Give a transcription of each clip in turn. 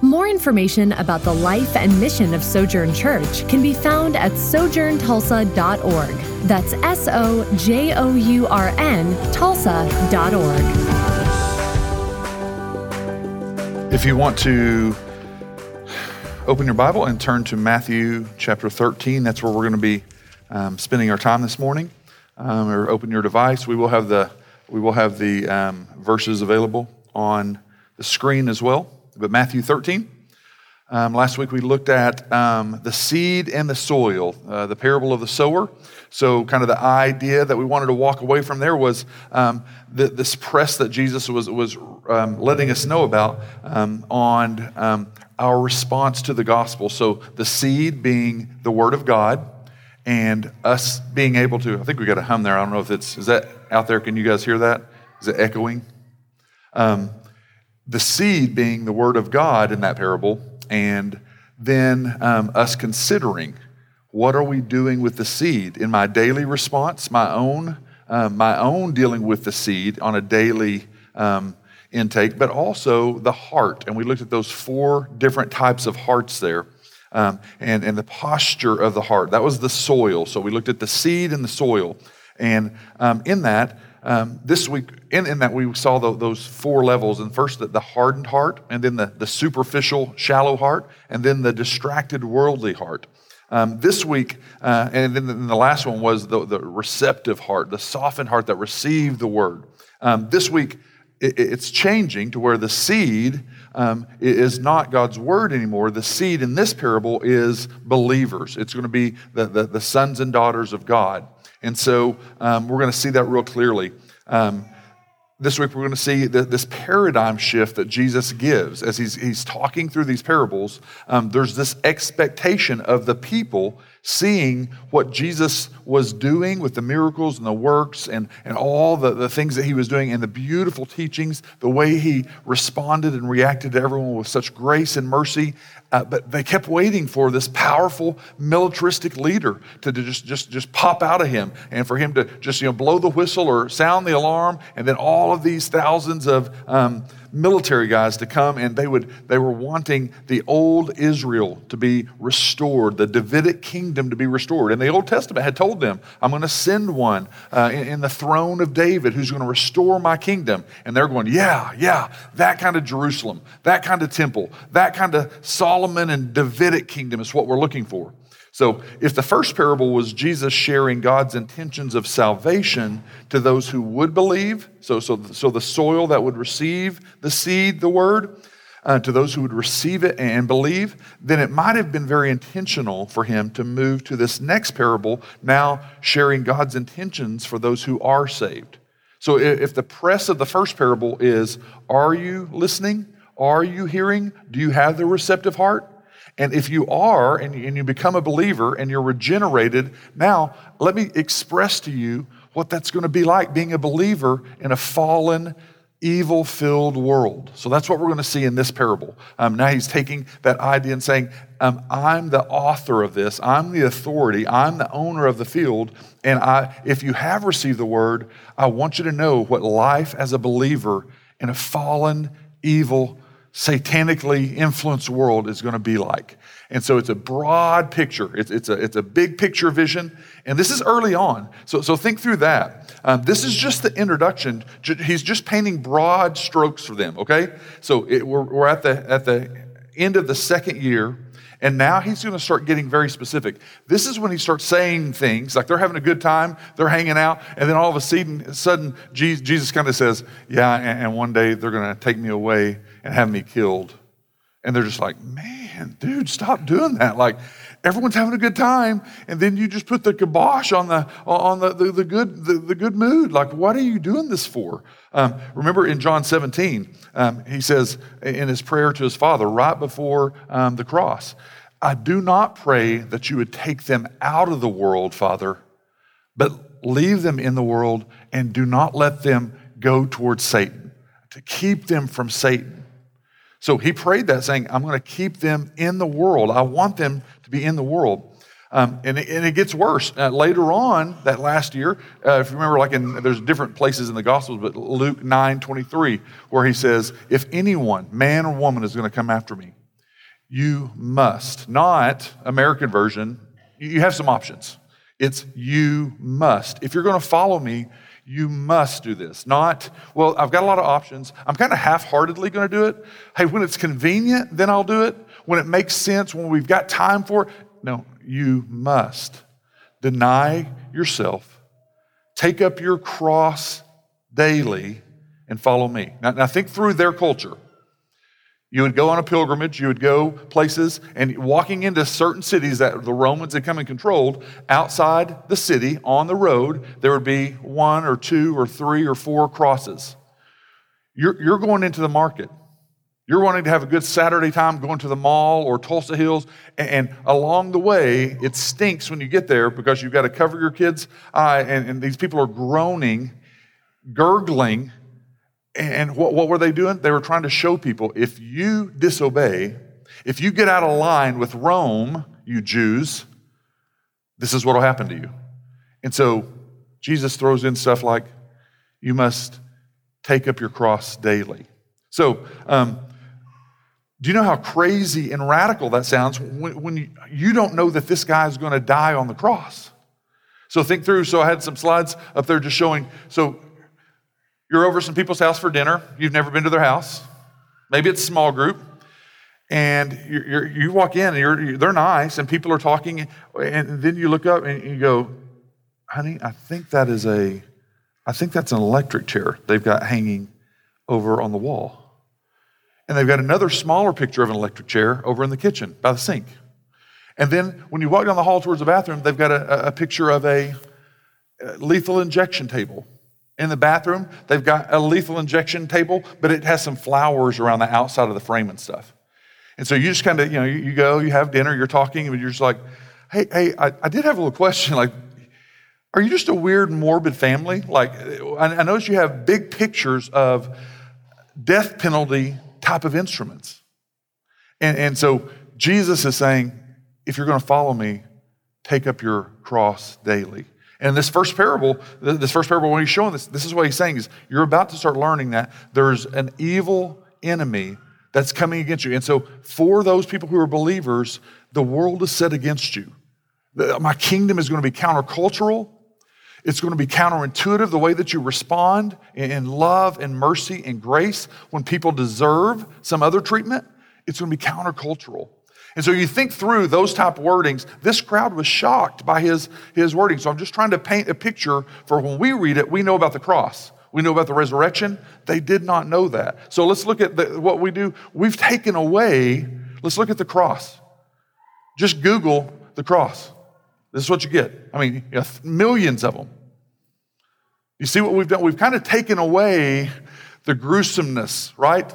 More information about the life and mission of Sojourn Church can be found at sojourntulsa.org. That's S O J O U R N Tulsa.org. If you want to open your Bible and turn to Matthew chapter 13, that's where we're going to be um, spending our time this morning. Um, or open your device. We will have the we will have the um, verses available on the screen as well. But Matthew 13. Um, last week we looked at um, the seed and the soil, uh, the parable of the sower. So, kind of the idea that we wanted to walk away from there was um, the, this press that Jesus was, was um, letting us know about um, on um, our response to the gospel. So, the seed being the word of God, and us being able to, I think we got a hum there. I don't know if it's, is that out there? Can you guys hear that? Is it echoing? Um, the seed being the word of God in that parable, and then um, us considering what are we doing with the seed in my daily response, my own, um, my own dealing with the seed on a daily um, intake, but also the heart. And we looked at those four different types of hearts there. Um, and, and the posture of the heart. That was the soil. So we looked at the seed and the soil. And um, in that, um, this week, in, in that, we saw the, those four levels. And first, the, the, hardened heart, and then the, the superficial, shallow heart, and then the distracted, worldly heart. Um, this week, uh, and then the last one was the, the receptive heart, the softened heart that received the word. Um, this week, it, it's changing to where the seed um, is not God's word anymore. The seed in this parable is believers. It's going to be the, the, the sons and daughters of God. And so um, we're going to see that real clearly. Um, this week, we're going to see the, this paradigm shift that Jesus gives as he's, he's talking through these parables. Um, there's this expectation of the people seeing what Jesus was doing with the miracles and the works and, and all the, the things that he was doing and the beautiful teachings, the way he responded and reacted to everyone with such grace and mercy. Uh, but they kept waiting for this powerful militaristic leader to, just, just, just pop out of him and for him to just you know, blow the whistle or sound the alarm. And then all of these thousands of um, military guys to come and they would they were wanting the old Israel to be restored, the Davidic kingdom to be restored. And the Old Testament had told them, I'm going to send one uh, in, in the throne of David who's going to restore my kingdom. And they're going, yeah, yeah, that kind of Jerusalem, that kind of temple, that kind of Solomon and Davidic kingdom is what we're looking for. So, if the first parable was Jesus sharing God's intentions of salvation to those who would believe, so, so, so the soil that would receive the seed, the word, uh, to those who would receive it and believe, then it might have been very intentional for him to move to this next parable, now sharing God's intentions for those who are saved. So, if the press of the first parable is, Are you listening? Are you hearing? Do you have the receptive heart? And if you are and you become a believer and you're regenerated, now let me express to you what that's going to be like being a believer in a fallen, evil filled world. So that's what we're going to see in this parable. Um, now he's taking that idea and saying, um, I'm the author of this, I'm the authority, I'm the owner of the field. And I, if you have received the word, I want you to know what life as a believer in a fallen, evil, satanically influenced world is going to be like. And so it's a broad picture. It's, it's, a, it's a big picture vision. And this is early on. So, so think through that. Um, this is just the introduction. He's just painting broad strokes for them, okay? So it, we're, we're at, the, at the end of the second year. And now he's going to start getting very specific. This is when he starts saying things like they're having a good time, they're hanging out, and then all of a sudden, sudden Jesus, kind of says, Yeah, and one day they're going to take me away and have me killed. And they're just like, Man, dude, stop doing that. Like, everyone's having a good time, and then you just put the kibosh on the on the, the, the good the, the, good mood. Like, what are you doing this for? Um, remember in John 17, um, he says in his prayer to his father right before um, the cross, I do not pray that you would take them out of the world, Father, but leave them in the world and do not let them go towards Satan, to keep them from Satan. So he prayed that, saying, I'm going to keep them in the world. I want them to be in the world. Um, and, it, and, it, gets worse. Uh, later on, that last year, uh, if you remember, like in, there's different places in the Gospels, but Luke 9 23, where he says, If anyone, man or woman, is going to come after me, you must, not American version, you have some options. It's you must. If you're going to follow me, you must do this. Not, well, I've got a lot of options. I'm kind of half heartedly going to do it. Hey, when it's convenient, then I'll do it. When it makes sense, when we've got time for it, no, you must. Deny yourself, take up your cross daily, and follow me. Now, now think through their culture. You would go on a pilgrimage, you would go places, and walking into certain cities that the Romans had come and controlled, outside the city, on the road, there would be one or two or three or four crosses. You're, you're going into the market. You're wanting to have a good Saturday time going to the mall or Tulsa Hills, and, and along the way, it stinks when you get there because you've got to cover your kids' eye, and, and these people are groaning, gurgling and what, what were they doing? They were trying to show people if you disobey, if you get out of line with Rome, you Jews, this is what will happen to you. And so Jesus throws in stuff like, you must take up your cross daily. So, um, do you know how crazy and radical that sounds when, when you, you don't know that this guy is going to die on the cross? So, think through. So, I had some slides up there just showing. So, you're over some people's house for dinner. You've never been to their house. Maybe it's a small group. And you're, you're, you walk in and you're, they're nice and people are talking. And then you look up and you go, honey, I think that is a, I think that's an electric chair they've got hanging over on the wall. And they've got another smaller picture of an electric chair over in the kitchen by the sink. And then when you walk down the hall towards the bathroom, they've got a, a picture of a lethal injection table in the bathroom. They've got a lethal injection table, but it has some flowers around the outside of the frame and stuff. And so you just kind of, you know, you, you, go, you have dinner, you're talking, and you're just like, hey, hey, I, I, did have a little question. Like, are you just a weird, morbid family? Like, I, I notice you have big pictures of death penalty type of instruments. And, and so Jesus is saying, if you're going to follow me, take up your cross daily. And this first parable, this first parable, when he's showing this, this is what he's saying is you're about to start learning that there's an evil enemy that's coming against you. And so for those people who are believers, the world is set against you. My kingdom is going to be countercultural. It's going to be counterintuitive the way that you respond in love and mercy and grace when people deserve some other treatment. It's going to be countercultural. And so you think through those type of wordings. This crowd was shocked by his, his wording. So I'm just trying to paint a picture for when we read it, we know about the cross. We know about the resurrection. They did not know that. So let's look at the, what we do. We've taken away, let's look at the cross. Just Google the cross. This is what you get. I mean, you know, millions of them. You see what we've done? We've kind of taken away the gruesomeness, right?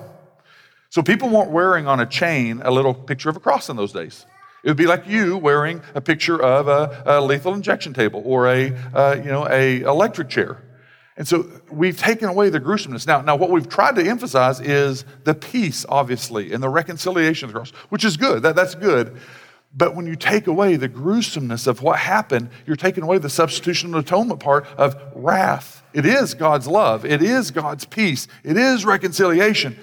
So people weren't wearing on a chain a little picture of a cross in those days. It would be like you wearing a picture of a, a lethal injection table or a, uh, you know, a electric chair. And so we've taken away the gruesomeness. Now, now, what we've tried to emphasize is the peace, obviously, and the reconciliation of the cross, which is good. That, that's good. But when you take away the gruesomeness of what happened, you're taking away the substitution and atonement part of wrath. It is God's love, it is God's peace, it is reconciliation.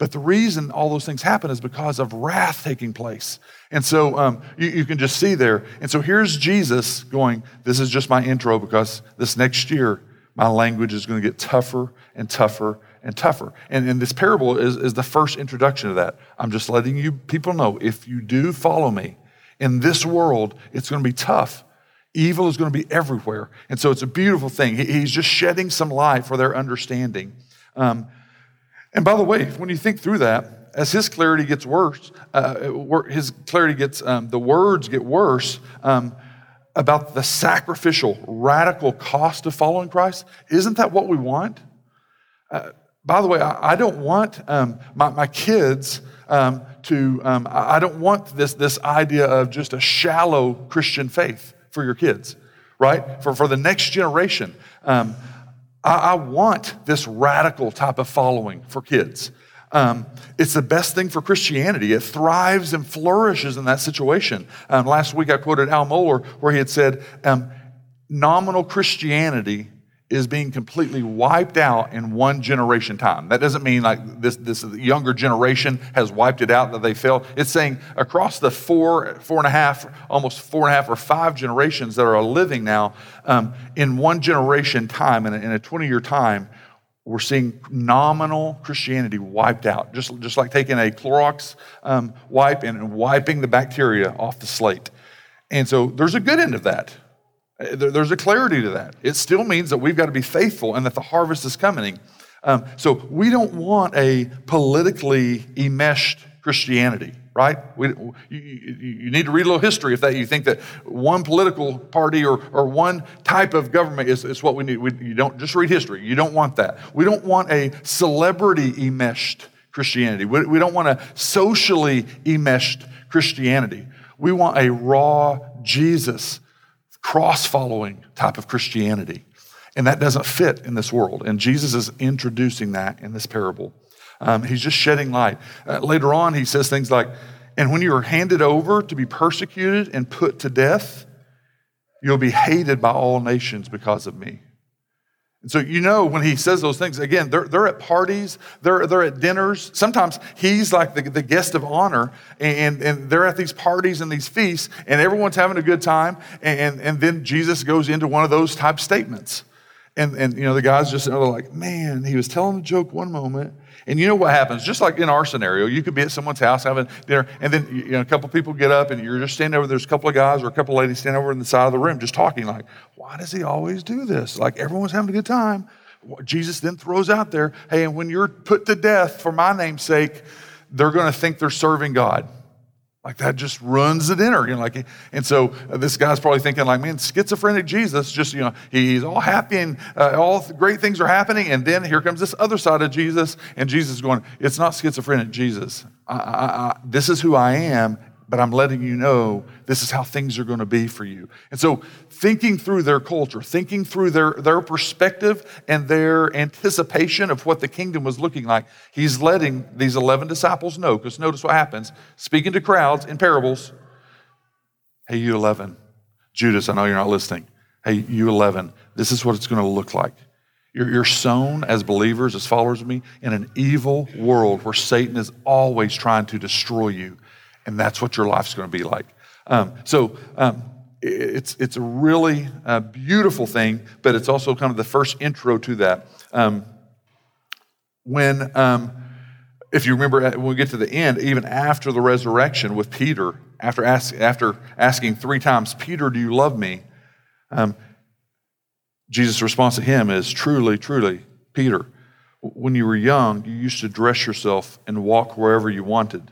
But the reason all those things happen is because of wrath taking place. And so um, you, you, can just see there. And so here's Jesus going, This is just my intro because this next year, my language is going to get tougher and tougher and tougher. And, and this parable is, is the first introduction to that. I'm just letting you people know if you do follow me in this world, it's going to be tough. Evil is going to be everywhere. And so it's a beautiful thing. He, he's just shedding some light for their understanding. Um, and by the way, when you think through that, as his clarity gets worse, uh, his clarity gets, um, the words get worse um, about the sacrificial, radical cost of following Christ. Isn't that what we want? Uh, by the way, I, I don't want um, my, my, kids um, to, um, I don't want this, this idea of just a shallow Christian faith for your kids, right? For, for the next generation. Um, I, I want this radical type of following for kids. Um, it's the best thing for Christianity. It thrives and flourishes in that situation. Um, last week I quoted Al Mohler where he had said, um, nominal Christianity is being completely wiped out in one generation time. That doesn't mean like this, this younger generation has wiped it out, that they failed. It's saying across the four, four and a half, almost four and a half or five generations that are living now, um, in one generation time, in a, in a 20 year time, we're seeing nominal Christianity wiped out, just, just like taking a Clorox um, wipe and wiping the bacteria off the slate. And so there's a good end of that. There's a clarity to that. It still means that we've got to be faithful and that the harvest is coming. Um, so we don't want a politically enmeshed Christianity, right? We, you, you, need to read a little history if that you think that one political party or, or one type of government is, is what we need. We, you don't just read history. You don't want that. We don't want a celebrity enmeshed Christianity. We, we don't want a socially enmeshed Christianity. We want a raw Jesus cross following type of Christianity. And that doesn't fit in this world. And Jesus is introducing that in this parable. Um, he's just shedding light. Uh, later on, he says things like, And when you are handed over to be persecuted and put to death, you'll be hated by all nations because of me. And so, you know, when he says those things, again, they're, they're at parties, they're, they're at dinners. Sometimes he's like the, the guest of honor, and, and they're at these parties and these feasts, and everyone's having a good time. And, and then Jesus goes into one of those type statements. And, and you know, the guys just are like, man, he was telling a joke one moment, and you know what happens? Just like in our scenario, you could be at someone's house having dinner, and then you know, a couple people get up and you're just standing over. There's a couple of guys or a couple of ladies standing over in the side of the room just talking, like, why does he always do this? Like everyone's having a good time. Jesus then throws out there, hey, and when you're put to death for my name's sake, they're going to think they're serving God. Like that just runs the dinner, you know. Like, and so uh, this guy's probably thinking, like, man, schizophrenic Jesus, just you know, he's all happy and uh, all great things are happening, and then here comes this other side of Jesus, and Jesus is going, it's not schizophrenic Jesus. I, I, I, this is who I am, but I'm letting you know this is how things are going to be for you. And so, thinking through their culture, thinking through their, their perspective and their anticipation of what the kingdom was looking like, he's letting these 11 disciples know. Because notice what happens speaking to crowds in parables. Hey, you 11. Judas, I know you're not listening. Hey, you 11. This is what it's going to look like. You're, you're sown as believers, as followers of me, in an evil world where Satan is always trying to destroy you and that's what your life's going to be like. Um, so um, it's, it's a really uh, beautiful thing, but it's also kind of the first intro to that. Um, when, um, if you remember, uh, when we get to the end, even after the resurrection with Peter, after, ask, after asking three times, Peter, do you love me? Um, Jesus' response to him is, Truly, truly, Peter, when you were young, you used to dress yourself and walk wherever you wanted.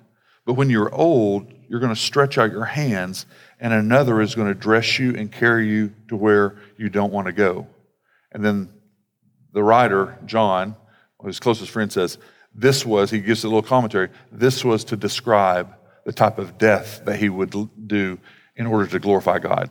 But when you're old, you're going to stretch out your hands, and another is going to dress you and carry you to where you don't want to go. And then the writer, John, his closest friend, says, This was, he gives a little commentary, this was to describe the type of death that he would do in order to glorify God.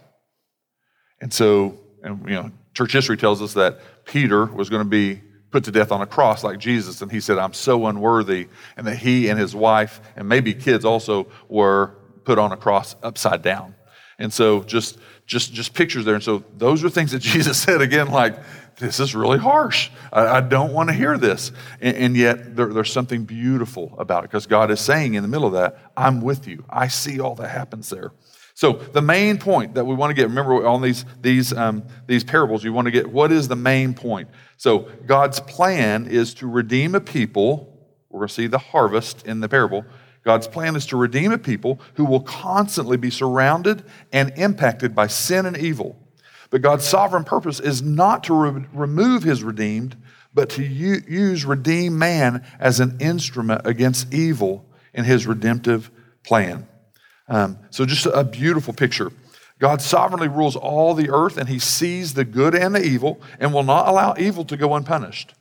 And so, and you know, church history tells us that Peter was going to be put to death on a cross like Jesus. And he said, I'm so unworthy. And that he and his wife, and maybe kids also, were put on a cross upside down. And so just just just pictures there. And so those are things that Jesus said again, like, this is really harsh. I, I don't want to hear this. And, and yet there, there's something beautiful about it because God is saying in the middle of that, I'm with you. I see all that happens there. So the main point that we want to get, remember on these, these, um, these parables, you want to get what is the main point? So God's plan is to redeem a people. We're going to see the harvest in the parable. God's plan is to redeem a people who will constantly be surrounded and impacted by sin and evil. But God's sovereign purpose is not to re- remove his redeemed, but to u- use redeemed man as an instrument against evil in his redemptive plan. Um, so, just a beautiful picture. God sovereignly rules all the earth, and he sees the good and the evil, and will not allow evil to go unpunished.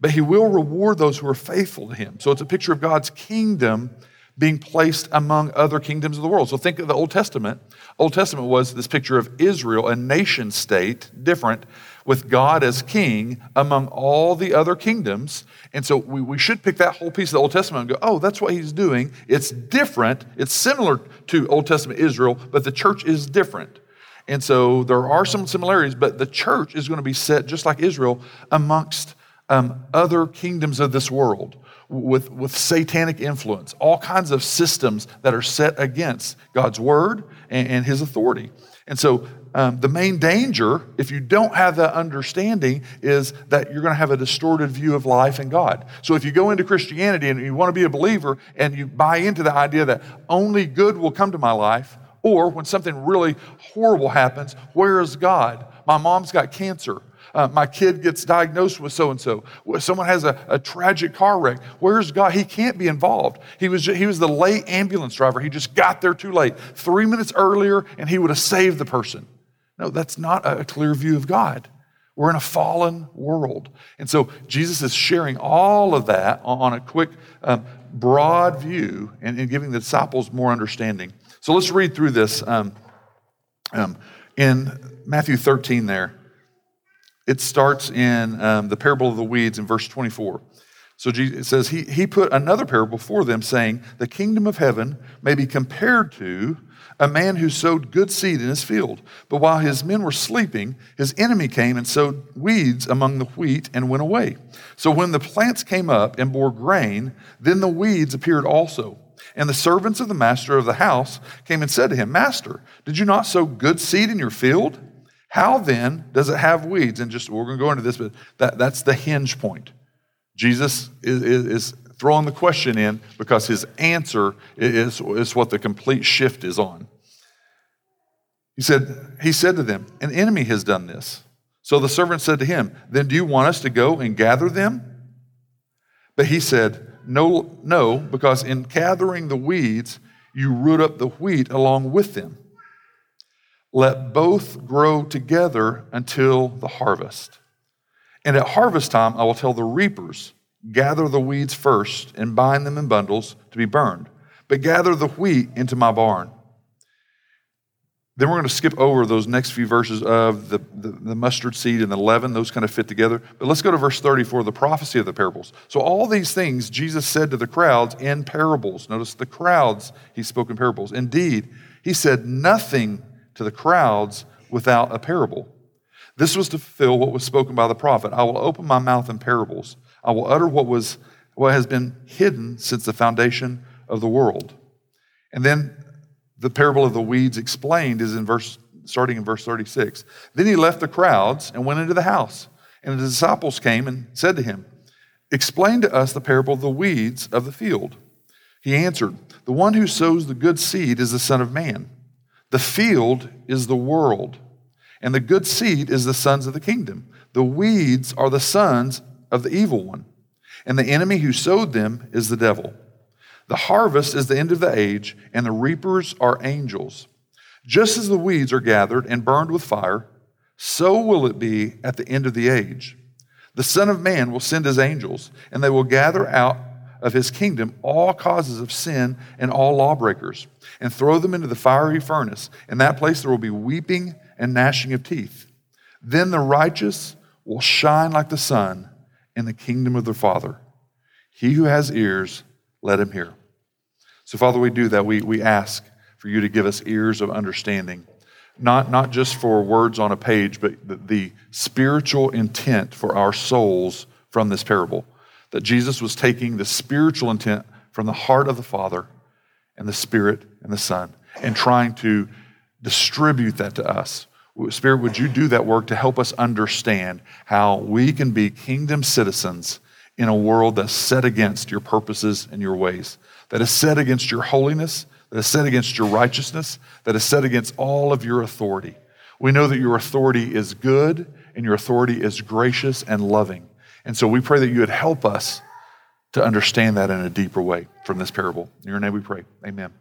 But he will reward those who are faithful to him. So, it's a picture of God's kingdom being placed among other kingdoms of the world. So think of the Old Testament. Old Testament was this picture of Israel, a nation state, different, with God as king among all the other kingdoms. And so we, we should pick that whole piece of the Old Testament and go, oh, that's what he's doing. It's different. It's similar to Old Testament Israel, but the church is different. And so there are some similarities, but the church is going to be set just like Israel amongst um, other kingdoms of this world with, with satanic influence, all kinds of systems that are set against God's word and, and his authority. And so um, the main danger, if you don't have that understanding, is that you're going to have a distorted view of life and God. So if you go into Christianity and you want to be a believer and you buy into the idea that only good will come to my life, or when something really horrible happens, where is God? My mom's got cancer. Uh, my kid gets diagnosed with so and so. Someone has a, a, tragic car wreck. Where's God? He can't be involved. He was, he was the late ambulance driver. He just got there too late. Three minutes earlier, and he would have saved the person. No, that's not a clear view of God. We're in a fallen world. And so Jesus is sharing all of that on a quick, um, broad view and, and, giving the disciples more understanding. So let's read through this um, um, in Matthew 13 there. It starts in um, the parable of the weeds in verse 24. So Jesus, says, he, he put another parable before them, saying, The kingdom of heaven may be compared to a man who sowed good seed in his field. But while his men were sleeping, his enemy came and sowed weeds among the wheat and went away. So when the plants came up and bore grain, then the weeds appeared also. And the servants of the master of the house came and said to him, Master, did you not sow good seed in your field? How then does it have weeds? And just, we're going to go into this, but that, that's the hinge point. Jesus is, is, is throwing the question in because his answer is, is what the complete shift is on. He said, he said to them, An enemy has done this. So the servant said to him, Then do you want us to go and gather them? But he said, No, no, because in gathering the weeds, you root up the wheat along with them. Let both grow together until the harvest. And at harvest time, I will tell the reapers, gather the weeds first and bind them in bundles to be burned, but gather the wheat into my barn. Then we're going to skip over those next few verses of the, the, the, mustard seed and the leaven. Those kind of fit together. But let's go to verse 34, the prophecy of the parables. So, all these things Jesus said to the crowds in parables. Notice the crowds he spoke in parables. Indeed, he said nothing to the crowds without a parable. This was to fulfill what was spoken by the prophet I will open my mouth in parables, I will utter what, was, what has been hidden since the foundation of the world. And then the parable of the weeds explained is in verse starting in verse 36. Then he left the crowds and went into the house. And the disciples came and said to him, Explain to us the parable of the weeds of the field. He answered, The one who sows the good seed is the Son of Man. The field is the world, and the good seed is the sons of the kingdom. The weeds are the sons of the evil one, and the enemy who sowed them is the devil. The harvest is the end of the age, and the reapers are angels. Just as the weeds are gathered and burned with fire, so will it be at the end of the age. The Son of Man will send his angels, and they will gather out of his kingdom all causes of sin and all lawbreakers, and throw them into the fiery furnace. In that place there will be weeping and gnashing of teeth. Then the righteous will shine like the sun in the kingdom of their Father. He who has ears, let him hear. So, Father, we do that. We, we ask for you to give us ears of understanding, not, not just for words on a page, but the, the spiritual intent for our souls from this parable that Jesus was taking the spiritual intent from the heart of the Father and the Spirit and the Son and trying to distribute that to us. Spirit, would you do that work to help us understand how we can be kingdom citizens in a world that's set against your purposes and your ways, that is set against your holiness, that is set against your righteousness, that is set against all of your authority? We know that your authority is good and your authority is gracious and loving. And so we pray that you would help us to understand that in a deeper way from this parable. In your name we pray. Amen.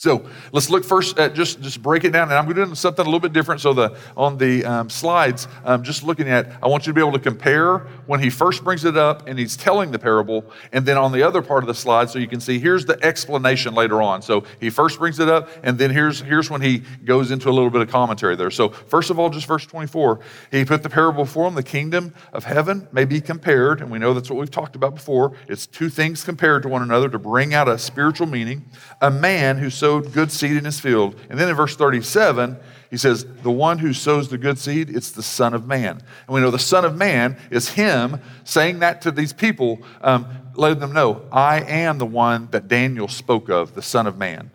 So let's look first at just, just break it down. And I'm doing something a little bit different. So the, on the um, slides, um, just looking at, I want you to be able to compare when he first brings it up and he's telling the parable. And then on the other part of the slide, so you can see here's the explanation later on. So he first brings it up, and then here's, here's when he goes into a little bit of commentary there. So first of all, just verse 24, he put the parable before him. The kingdom of heaven may be compared, and we know that's what we've talked about before. It's two things compared to one another to bring out a spiritual meaning. A man who sowed good seed in his field. And then in verse 37, he says, The one who sows the good seed, it's the Son of Man. And we know the Son of Man is him saying that to these people, um, letting them know, I am the one that Daniel spoke of, the Son of Man.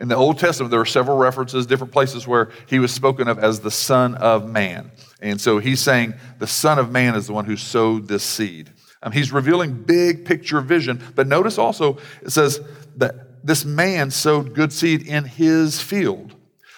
In the Old Testament, there are several references, different places where he was spoken of as the Son of Man. And so he's saying the Son of Man is the one who sowed this seed. Um, he's revealing big picture vision. But notice also, it says that this man sowed good seed in his field.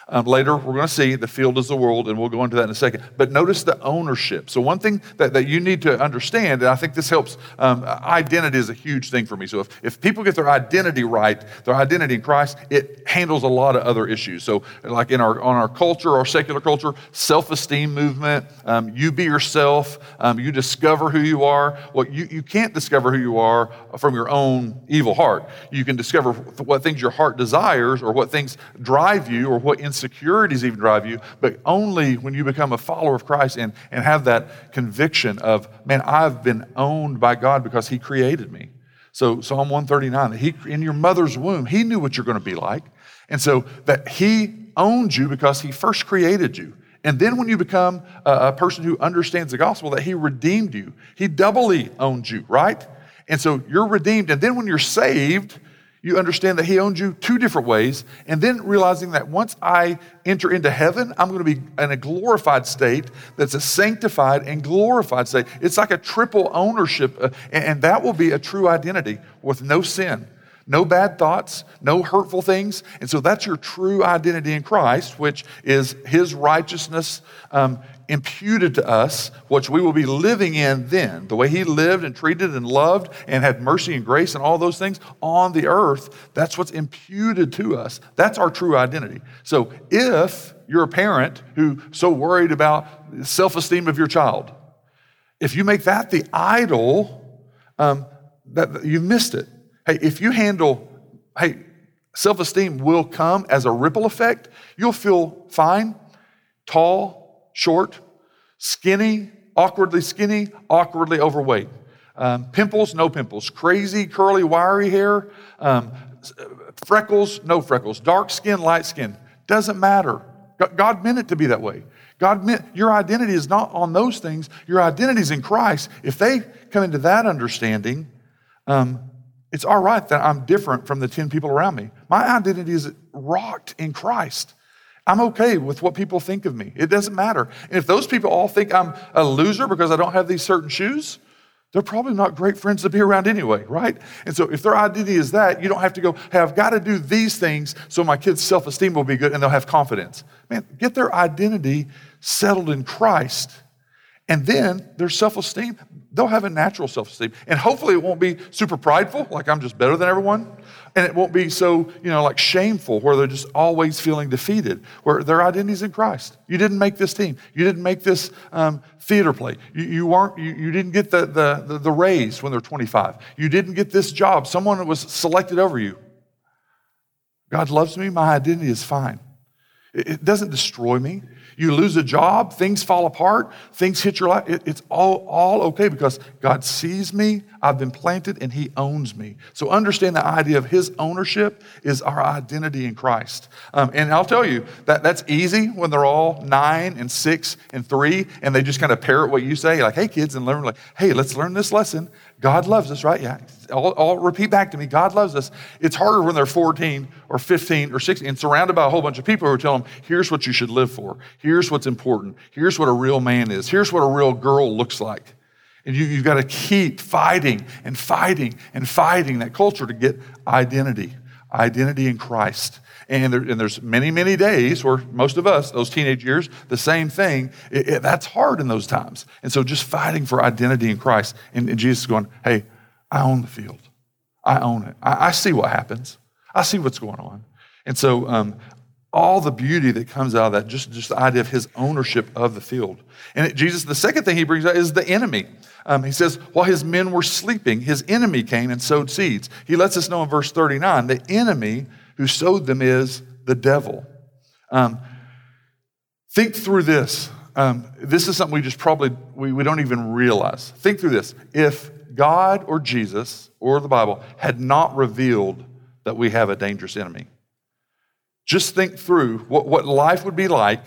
Um, later, we're going to see the field is the world, and we'll go into that in a second. But notice the ownership. So, one thing that, that you need to understand, and I think this helps, um, identity is a huge thing for me. So, if, if people get their identity right, their identity in Christ, it handles a lot of other issues. So, like in our, on our culture, our secular culture, self esteem movement, um, you be yourself, um, you discover who you are. Well, you, you can't discover who you are from your own evil heart. You can discover what things your heart desires, or what things drive you, or what insecurities even drive you, but only when you become a follower of Christ and, and have that conviction of, man, I've been owned by God because He created me. So Psalm 139, He in your mother's womb, He knew what you're going to be like. And so that He owns you because He first created you. And then when you become a, a person who understands the gospel, that He redeemed you, He doubly owns you, right? And so you're redeemed. And then when you're saved, you understand that He owns you two different ways, and then realizing that once I enter into heaven, I'm going to be in a glorified state that's a sanctified and glorified state. It's like a triple ownership, uh, and that will be a true identity with no sin. No bad thoughts, no hurtful things. And so that's your true identity in Christ, which is His righteousness um, imputed to us, which we will be living in then. The way He lived and treated and loved and had mercy and grace and all those things on the earth, that's what's imputed to us. That's our true identity. So if you're a parent who's so worried about self esteem of your child, if you make that the idol, um, that, you've missed it. Hey, if you handle, hey, self esteem will come as a ripple effect. You'll feel fine, tall, short, skinny, awkwardly skinny, awkwardly overweight. Um, pimples, no pimples. Crazy, curly, wiry hair. Um, freckles, no freckles. Dark skin, light skin. Doesn't matter. God meant it to be that way. God meant your identity is not on those things. Your identity is in Christ. If they come into that understanding, um, it's all right that I'm different from the 10 people around me. My identity is rocked in Christ. I'm okay with what people think of me. It doesn't matter. And if those people all think I'm a loser because I don't have these certain shoes, they're probably not great friends to be around anyway, right? And so if their identity is that, you don't have to go, hey, I've got to do these things so my kids' self esteem will be good and they'll have confidence. Man, get their identity settled in Christ and then their self esteem, they'll have a natural self esteem. And hopefully it won't be super prideful, like I'm just better than everyone. And it won't be so, you know, like shameful, where they're just always feeling defeated, where their identity's in Christ. You didn't make this team. You didn't make this um, theater play. You, you weren't, you, you, didn't get the, the, the, the raise when they're 25. You didn't get this job. Someone was selected over you. God loves me. My identity is fine. It, it doesn't destroy me. You lose a job, things fall apart, things hit your life. It, it's all, all okay because God sees me, I've been planted, and He owns me. So understand the idea of His ownership is our identity in Christ. Um, and I'll tell you that that's easy when they're all nine and six and three, and they just kind of parrot what you say, like, hey, kids, and learn, like, hey, let's learn this lesson. God loves us, right? Yeah. I'll, I'll, repeat back to me God loves us. It's harder when they're 14 or 15 or 16 and surrounded by a whole bunch of people who are telling them, here's what you should live for. Here's what's important. Here's what a real man is. Here's what a real girl looks like. And you, you've got to keep fighting and fighting and fighting that culture to get identity, identity in Christ. And, there, and, there's many, many days where most of us, those teenage years, the same thing. It, it, that's hard in those times. And so just fighting for identity in Christ. And, and Jesus is going, hey, I own the field. I own it. I, I see what happens. I see what's going on. And so, um, all the beauty that comes out of that, just, just the idea of his ownership of the field. And it, Jesus, the second thing he brings out is the enemy. Um, he says, while his men were sleeping, his enemy came and sowed seeds. He lets us know in verse 39 the enemy who sowed them is the devil. Um, think through this. Um, this is something we just probably we, we don't even realize. Think through this. If God or Jesus or the Bible had not revealed that we have a dangerous enemy, just think through what, what life would be like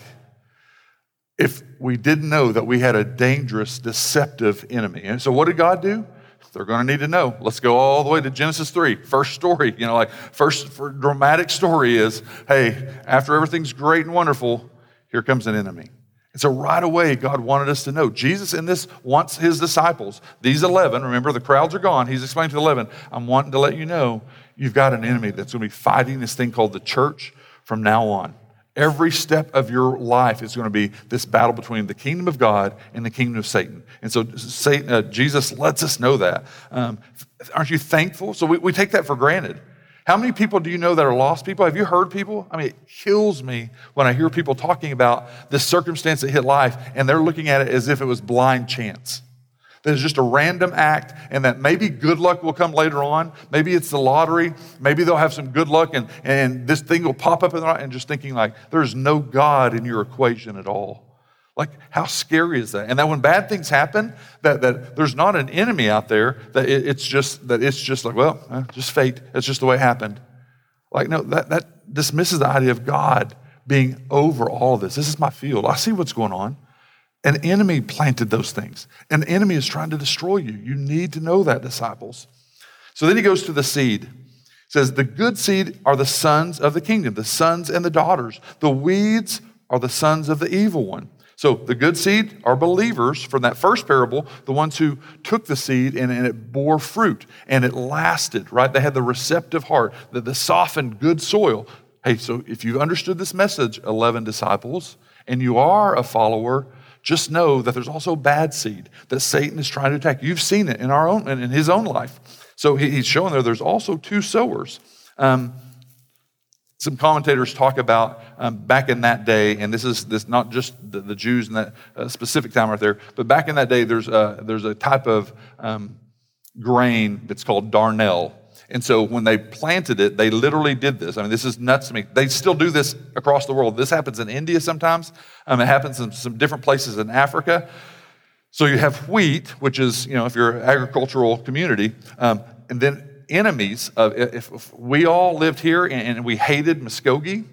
if we didn't know that we had a dangerous, deceptive enemy. And so, what did God do? They're going to need to know. Let's go all the way to Genesis 3. First story, you know, like first dramatic story is hey, after everything's great and wonderful, here comes an enemy. And so right away, God wanted us to know. Jesus in this wants his disciples, these 11, remember the crowds are gone. He's explaining to the 11, I'm wanting to let you know you've got an enemy that's going to be fighting this thing called the church from now on. Every step of your life is going to be this battle between the kingdom of God and the kingdom of Satan. And so Satan, uh, Jesus lets us know that. Um, aren't you thankful? So we, we take that for granted. How many people do you know that are lost people? Have you heard people? I mean, it kills me when I hear people talking about this circumstance that hit life and they're looking at it as if it was blind chance that is just a random act and that maybe good luck will come later on. Maybe it's the lottery. Maybe they'll have some good luck and, and this thing will pop up in the and just thinking like there's no God in your equation at all. Like, how scary is that? And that when bad things happen, that, that there's not an enemy out there, that it, it's just that it's just like, well, eh, just fate. It's just the way it happened. Like, no, that, that dismisses the idea of God being over all this. This is my field. I see what's going on. An enemy planted those things. An enemy is trying to destroy you. You need to know that, disciples. So then he goes to the seed. Says, The good seed are the sons of the kingdom, the sons and the daughters. The weeds are the sons of the evil one. So the good seed are believers from that first parable, the ones who took the seed and, and, it bore fruit and it lasted, right? They had the receptive heart, the, the softened, good soil. Hey, so if you've understood this message, 11 disciples, and you are a follower, just know that there's also bad seed that Satan is trying to attack. You've seen it in our own and in his own life. So he's showing there there's also two sowers. Um, some commentators talk about um, back in that day, and this is this not just the, the Jews in that uh, specific time right there, but back in that day, there's a, there's a type of um, grain that's called darnel, and so when they planted it, they literally did this. I mean, this is nuts to me. They still do this across the world. This happens in India sometimes. Um, it happens in some different places in Africa. So you have wheat, which is, you know, if you're an agricultural community, um, and then enemies of, if, if, we all lived here and, and we hated Muskogee,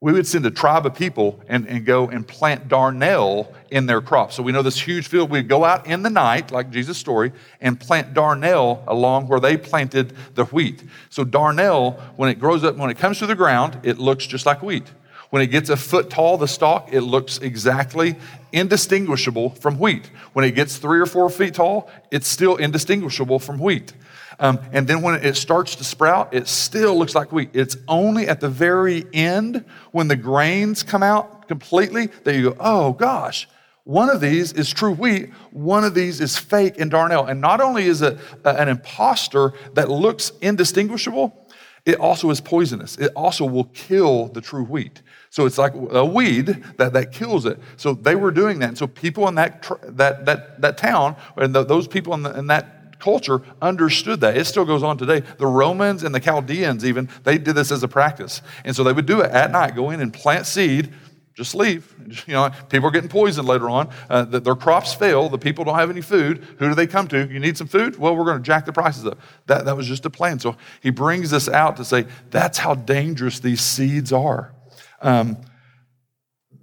we would send a tribe of people and, and go and plant darnel in their crops. So we know this huge field. We'd go out in the night, like Jesus' story, and plant darnel along where they planted the wheat. So darnel, when it grows up, when it comes to the ground, it looks just like wheat. When it gets a foot tall, the stalk, it looks exactly indistinguishable from wheat. When it gets three or four feet tall, it's still indistinguishable from wheat. Um, and then when it starts to sprout, it still looks like wheat. It's only at the very end when the grains come out completely that you go, oh gosh, one of these is true wheat, one of these is fake and darnel. And not only is it an impostor that looks indistinguishable, it also is poisonous. It also will kill the true wheat. So it's like a weed that, that kills it. So they were doing that. And so people in that, that, that, that town, and those people in, the, in that culture understood that. It still goes on today. The Romans and the Chaldeans, even, they did this as a practice. And so they would do it at night, go in and plant seed, just leave. You know, people are getting poisoned later on. Uh, their crops fail. The people don't have any food. Who do they come to? You need some food? Well, we're going to jack the prices up. That, that was just a plan. So he brings this out to say that's how dangerous these seeds are. Um,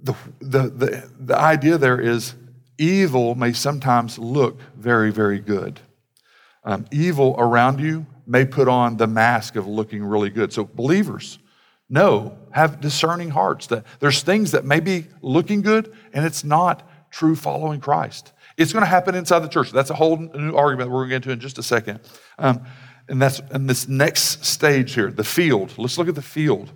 the, the, the, the idea there is evil may sometimes look very, very good um, evil around you may put on the mask of looking really good. So, believers, know, have discerning hearts that there's things that may be looking good and it's not true following Christ. It's going to happen inside the church. That's a whole new argument we're going to get into in just a second. Um, and that's in this next stage here, the field. Let's look at the field.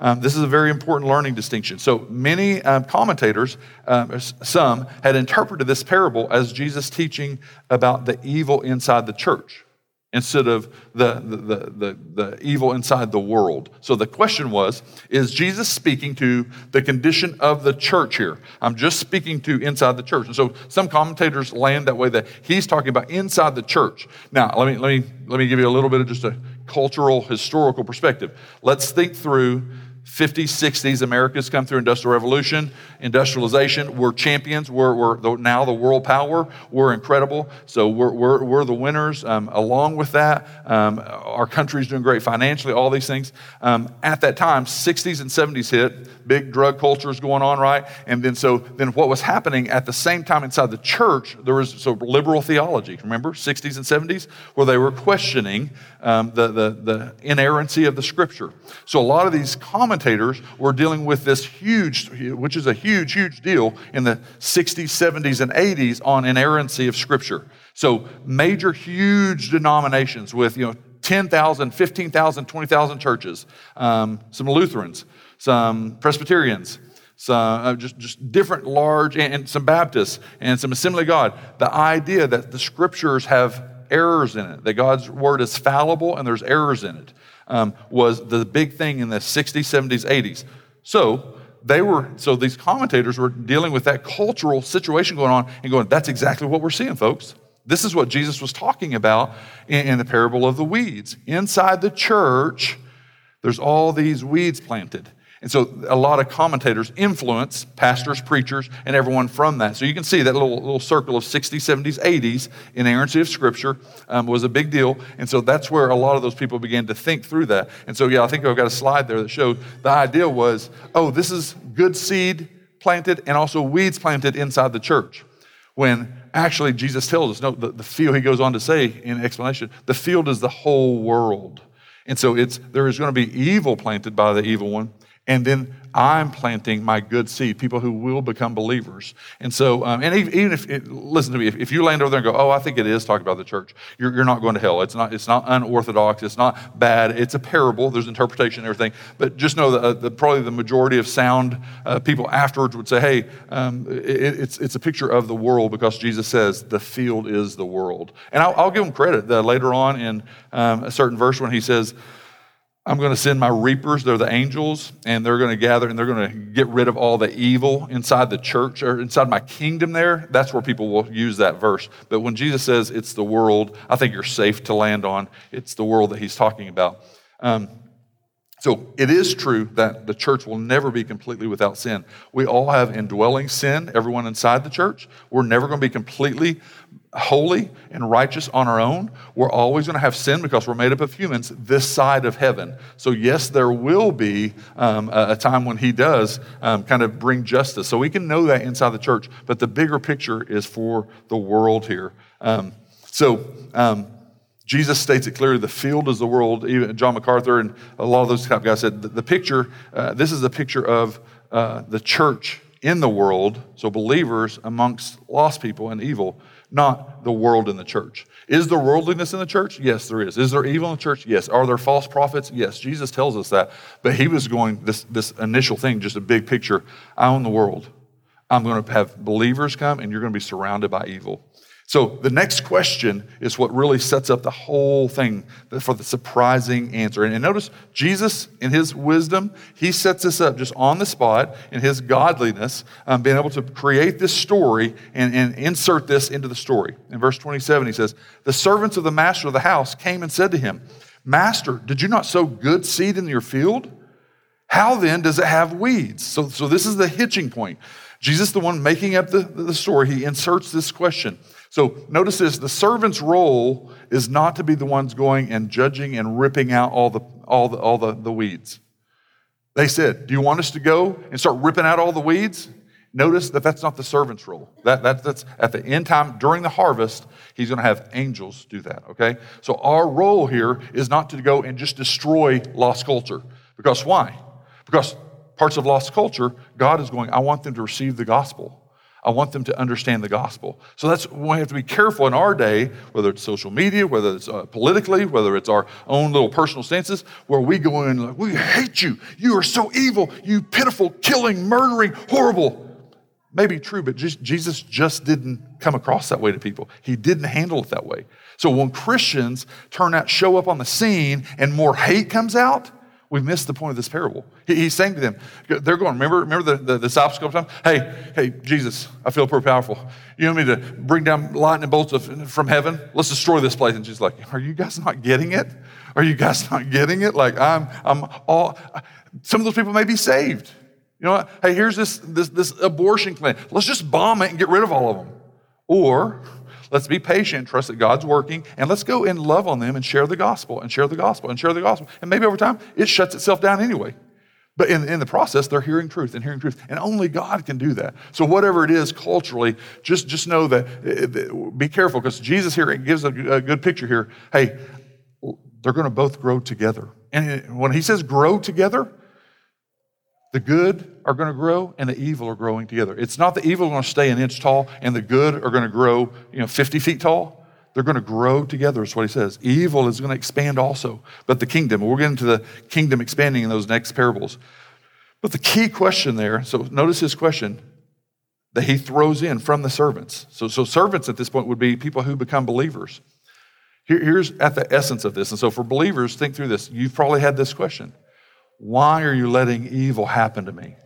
Um, this is a very important learning distinction. So many um, commentators, um, some, had interpreted this parable as Jesus teaching about the evil inside the church. instead of the, the, the, the, evil inside the world. So the question was Is Jesus speaking to the condition of the church here? I'm just speaking to inside the church. And so some commentators land that way that he's talking about inside the church. Now, let me, let me, let me give you a little bit of just a cultural, historical perspective. Let's think through 50s, 60s, America's come through industrial revolution, industrialization. We're champions. We're, we're now the world power. We're incredible. So we're, we're, we're the winners. Um, along with that, um, our country's doing great financially, all these things. Um, at that time, 60s and 70s hit, big drug culture is going on, right? And then so then what was happening at the same time inside the church, there was so liberal theology, remember, 60s and 70s, where they were questioning um, the, the, the inerrancy of the scripture. So a lot of these commentators were dealing with this huge, which is a huge, huge deal in the 60s, 70s, and 80s on inerrancy of scripture. So major, huge denominations with, you know, 10,000, 15,000, 20,000 churches, um, some Lutherans, some Presbyterians, some uh, just, just different large, and, and some Baptists, and some Assembly of God. The idea that the scriptures have errors in it, that God's word is fallible and there's errors in it, um, was the big thing in the 60s, 70s, 80s. So they were, so these commentators were dealing with that cultural situation going on and going, that's exactly what we're seeing, folks. This is what Jesus was talking about in, in the parable of the weeds. Inside the church, there's all these weeds planted. And so a lot of commentators influence pastors, preachers, and everyone from that. So you can see that little, little circle of 60s, 70s, 80s, inerrancy of Scripture um, was a big deal. And so that's where a lot of those people began to think through that. And so, yeah, I think I've got a slide there that showed the idea was, oh, this is good seed planted and also weeds planted inside the church. When actually Jesus tells us, no, the, the field, he goes on to say in explanation, the field is the whole world. And so it's there is going to be evil planted by the evil one, and then I'm planting my good seed, people who will become believers. And so, um, and even if, listen to me, if, if, you land over there and go, oh, I think it is talking about the church, you're, you're, not going to hell. It's not, it's not unorthodox. It's not bad. It's a parable. There's interpretation and everything. But just know that, uh, that probably the majority of sound uh, people afterwards would say, hey, um, it, it's, it's a picture of the world because Jesus says the field is the world. And I'll, I'll give him credit that later on in um, a certain verse when he says, I'm going to send my reapers, they're the angels, and they're going to gather and they're going to get rid of all the evil inside the church or inside my kingdom there. That's where people will use that verse. But when Jesus says it's the world, I think you're safe to land on. It's the world that he's talking about. Um, so it is true that the church will never be completely without sin. We all have indwelling sin, everyone inside the church. We're never going to be completely holy and righteous on our own. We're always going to have sin because we're made up of humans this side of heaven. So, yes, there will be um, a, time when He does um, kind of bring justice. So, we can know that inside the church, but the bigger picture is for the world here. Um, so, um, Jesus states it clearly the field is the world. Even John MacArthur and a lot of those type guys said the, the picture, uh, this is the picture of uh, the church in the world, so believers amongst lost people and evil, not the world in the church. Is there worldliness in the church? Yes, there is. Is there evil in the church? Yes. Are there false prophets? Yes. Jesus tells us that. But he was going this, this initial thing, just a big picture. I own the world. I'm going to have believers come, and you're going to be surrounded by evil. So the next question is what really sets up the whole thing for the surprising answer. And notice Jesus, in his wisdom, he sets this up just on the spot in his godliness, um, being able to create this story and, and insert this into the story. In verse 27, he says, The servants of the master of the house came and said to him, Master, did you not sow good seed in your field? How then does it have weeds? So, so this is the hitching point. Jesus, the one making up the, the story, he inserts this question. So notice this the servant's role is not to be the ones going and judging and ripping out all the, all the, all the, the weeds. They said, Do you want us to go and start ripping out all the weeds? Notice that that's not the servant's role. That, that, that's at the end time, during the harvest, he's going to have angels do that, okay? So our role here is not to go and just destroy lost culture. Because why? Because parts of lost culture, God is going, I want them to receive the gospel. I want them to understand the gospel. So that's why we have to be careful in our day, whether it's social media, whether it's uh, politically, whether it's our own little personal stances, where we go in like, we hate you. You are so evil. You pitiful, killing, murdering, horrible. Maybe true, but just, Jesus just didn't come across that way to people. He didn't handle it that way. So when Christians turn out, show up on the scene, and more hate comes out, we've missed the point of this parable. He, he's saying to them, they're going, remember, remember the, the, the disciples couple times? Hey, hey, Jesus, I feel pretty powerful. You want me to bring down lightning bolts of, from heaven? Let's destroy this place. And Jesus like, are you guys not getting it? Are you guys not getting it? Like I'm, I'm all, some of those people may be saved. You know what? Hey, here's this, this, this abortion clinic. Let's just bomb it and get rid of all of them. Or let's be patient, trust that God's working, and let's go and love on them and share the gospel and share the gospel and share the gospel. And maybe over time, it shuts itself down anyway. But in, in the process, they're hearing truth and hearing truth. And only God can do that. So, whatever it is culturally, just, just know that, uh, be careful because Jesus here gives a, a good picture here. Hey, they're going to both grow together. And when he says grow together, the good are going to grow and the evil are growing together. It's not the evil are going to stay an inch tall and the good are going to grow, you know, 50 feet tall. They're going to grow together, is what he says. Evil is going to expand also. But the kingdom, we'll get into the kingdom expanding in those next parables. But the key question there, so notice his question that he throws in from the servants. So, so servants at this point would be people who become believers. Here, here's at the essence of this. And so for believers, think through this. You've probably had this question why are you letting evil happen to me?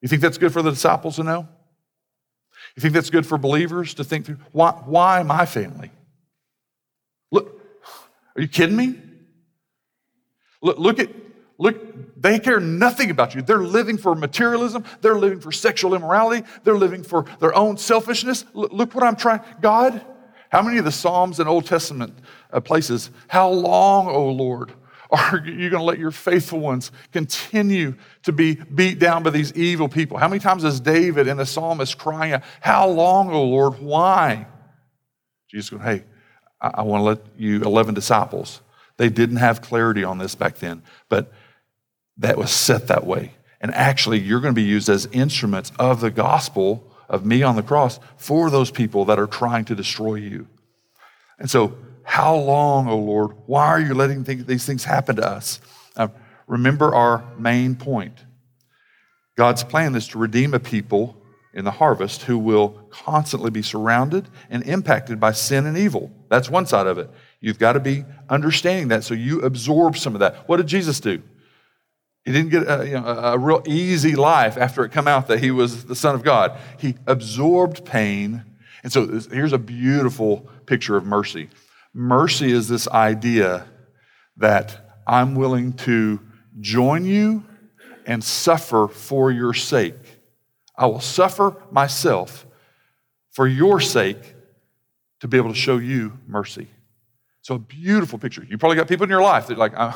You think that's good for the disciples to know? You think that's good for believers to think through? Why, why my family? Look, are you kidding me? Look, look at, look, they care nothing about you. They're living for materialism. They're living for sexual immorality. They're living for their own selfishness. Look, look what I'm trying. God, how many of the Psalms and Old Testament uh, places, how long, O Lord, are you going to let your faithful ones continue to be beat down by these evil people? How many times is David in the psalmist crying out, How long, O Lord? Why? Jesus going, Hey, I want to let you, 11 disciples, they didn't have clarity on this back then, but that was set that way. And actually, you're going to be used as instruments of the gospel of me on the cross for those people that are trying to destroy you. And so, how long, O Lord? Why are you letting these things happen to us? Now, remember our main point. God's plan is to redeem a people in the harvest who will constantly be surrounded and impacted by sin and evil. That's one side of it. You've got to be understanding that so you absorb some of that. What did Jesus do? He didn't get a, you know, a real easy life after it come out that he was the Son of God. He absorbed pain. And so here's a beautiful picture of mercy. Mercy is this idea that I'm willing to join you and suffer for your sake. I will suffer myself for your sake to be able to show you mercy. So a beautiful picture. You probably got people in your life that like, uh,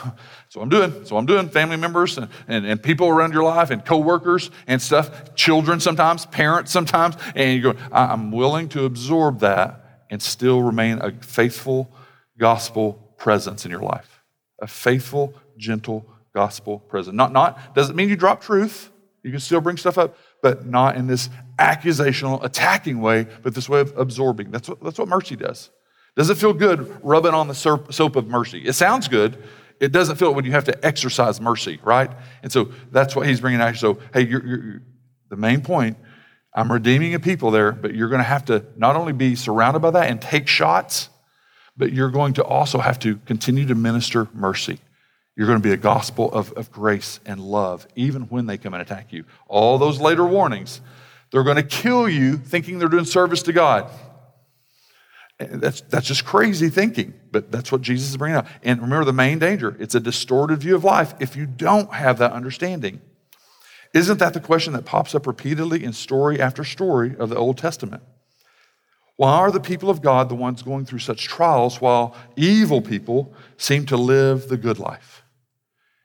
so I'm doing, so I'm doing, family members and, and, and people around your life and coworkers and stuff, children sometimes, parents sometimes, and you I'm willing to absorb that and still remain a faithful gospel presence in your life. A faithful, gentle gospel presence. Not, not doesn't mean you drop truth. You can still bring stuff up, but not in this accusational, attacking way, but this way of absorbing. That's what, that's what mercy does. Does it feel good rubbing on the soap of mercy? It sounds good. It doesn't feel it when you have to exercise mercy, right? And so that's what he's bringing out. So, hey, you're, you're, the main point I'm redeeming a people there, but you're going to have to not only be surrounded by that and take shots, but you're going to also have to continue to minister mercy. You're going to be a gospel of, of grace and love, even when they come and attack you. All those later warnings, they're going to kill you thinking they're doing service to God. That's, that's just crazy thinking, but that's what Jesus is bringing up. And remember the main danger it's a distorted view of life if you don't have that understanding. Isn't that the question that pops up repeatedly in story after story of the Old Testament? Why are the people of God the ones going through such trials while evil people seem to live the good life?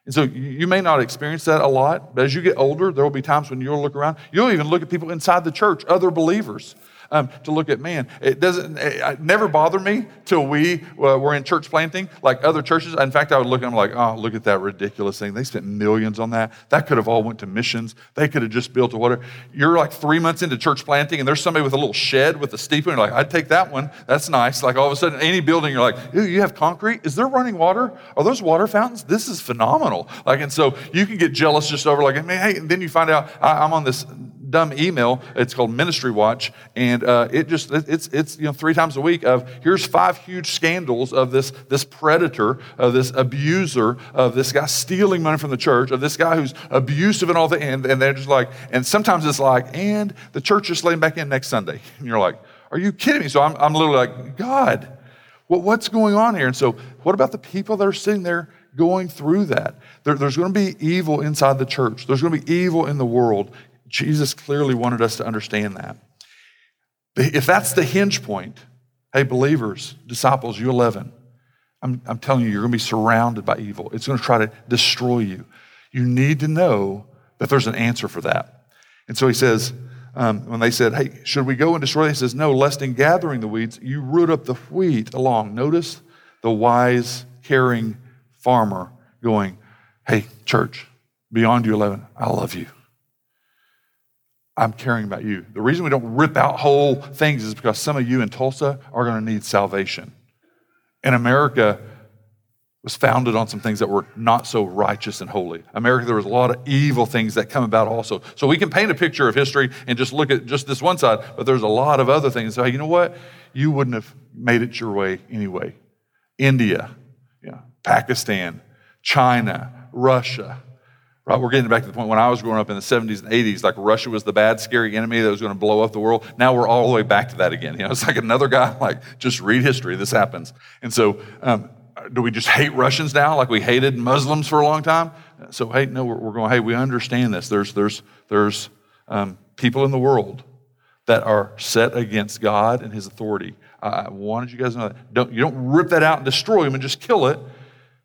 And so you may not experience that a lot, but as you get older, there will be times when you'll look around. You'll even look at people inside the church, other believers, um, to look at man. It doesn't it, never bother me till we uh, were in church planting, like other churches. In fact, I would look at them like, oh, look at that ridiculous thing. They spent millions on that. That could have all went to missions. They could have just built a whatever. You're like three months into church planting, and there's somebody with a little shed with a steeple, and you're like, I'd take that one. That's nice. Like all of a sudden, any building, you're like, you have concrete? Is there running water? Are those water fountains? This is phenomenal. Like, and so you can get jealous just over like, hey, and then you find out I, I'm on this dumb email. It's called Ministry Watch, and uh, it just it's it's you know three times a week of here's five huge scandals of this this predator, of this abuser, of this guy stealing money from the church, of this guy who's abusive and all the and, and they're just like and sometimes it's like and the church is laying back in next Sunday, and you're like, are you kidding me? So I'm I'm literally like God. What, what's going on here? And so, what about the people that are sitting there going through that. There, there's going to be evil inside the church, there's going to be evil in the world. Jesus clearly wanted us to understand that. If that's the hinge point, hey, believers, disciples, you 11, I'm, I'm telling you, you're going to be surrounded by evil. It's going to try to destroy you. You need to know that there's an answer for that. And so he says, um, when they said, Hey, should we go and destroy? He says, No, lest in gathering the weeds, you root up the wheat along. Notice the wise, caring farmer going, Hey, church, beyond you 11, I love you. I'm caring about you. The reason we don't rip out whole things is because some of you in Tulsa are going to need salvation. And America was founded on some things that were not so righteous and holy. America, there was a lot of evil things that come about also. So we can paint a picture of history and just look at just this one side, but there's a lot of other things. So, you know what? You wouldn't have made it your way anyway. India, Pakistan, China, Russia. Right? We're getting back to the point when I was growing up in the 70s and 80s, like Russia was the bad, scary enemy that was going to blow up the world. Now we're all the way back to that again. You know, it's like another guy, like, just read history. This happens. And so, um, do we just hate Russians now like we hated Muslims for a long time? So, hey, no, we're, we're going, hey, we understand this. There's, there's, there's um, people in the world that are set against God and his authority. I wanted you guys to know that. Don't, you don't rip that out and destroy them and just kill it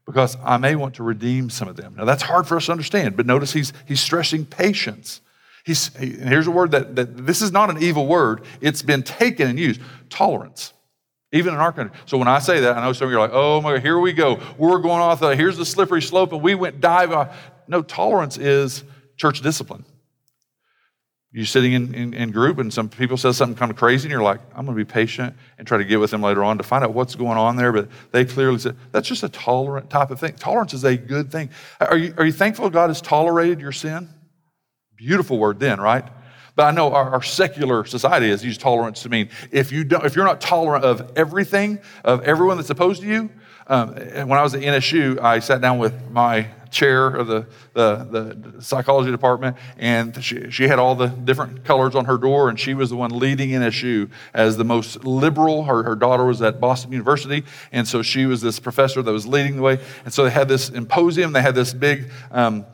because I may want to redeem some of them. Now, that's hard for us to understand, but notice he's, he's stressing patience. He's, he, and here's a word that, that this is not an evil word, it's been taken and used tolerance. Even in our country. So when I say that, I know some of you are like, oh my God, here we go. We're going off, the, here's the slippery slope, and we went dive off. No, tolerance is church discipline. You're sitting in, in, in, group and some people say something kind of crazy and you're like, I'm going to be patient and try to get with them later on to find out what's going on there. But they clearly said, that's just a tolerant type of thing. Tolerance is a good thing. Are you, are you thankful God has tolerated your sin? Beautiful word then, right? But I know our, our, secular society has used tolerance to mean if, you don't, if you're not tolerant of everything, of everyone that's opposed to you. Um, when I was at NSU, I sat down with my chair of the, the, the psychology department, and she, she had all the different colors on her door, and she was the one leading NSU as the most liberal. Her, her daughter was at Boston University, and so she was this professor that was leading the way. And so they had this symposium, they had this big um,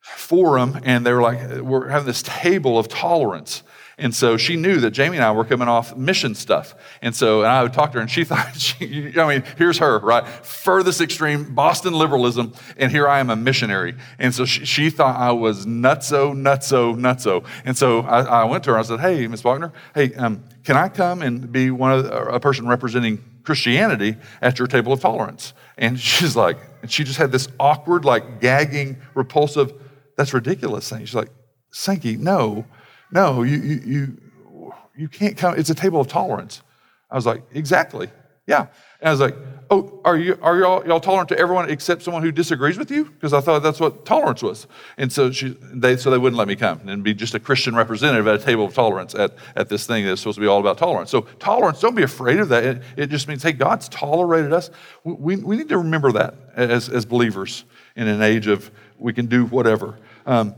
forum, and they were like, we're having this table of tolerance. And so she knew that Jamie and I were coming off mission stuff. And so and I would talk to her, and she thought, she, I mean, here's her, right? Furthest extreme, Boston liberalism, and here I am a missionary. And so she, she thought I was nutso, nutso, nutso. And so I, I went to her, I said, hey, Miss Wagner, hey, um, can I come and be one of the, a person representing Christianity at your table of tolerance? And she's like, and she just had this awkward, like gagging, repulsive, that's ridiculous thing. She's like, Sankey, no. No, you, you, you, you can't come. It's a table of tolerance. I was like, exactly. Yeah. And I was like, oh, are you are y'all, y'all tolerant to everyone except someone who disagrees with you? Because I thought that's what tolerance was. And so she, they so they wouldn't let me come and be just a Christian representative at a table of tolerance at, at this thing that's supposed to be all about tolerance. So tolerance, don't be afraid of that. It, it just means, hey, God's tolerated us. We, we need to remember that as, as believers in an age of we can do whatever. Um,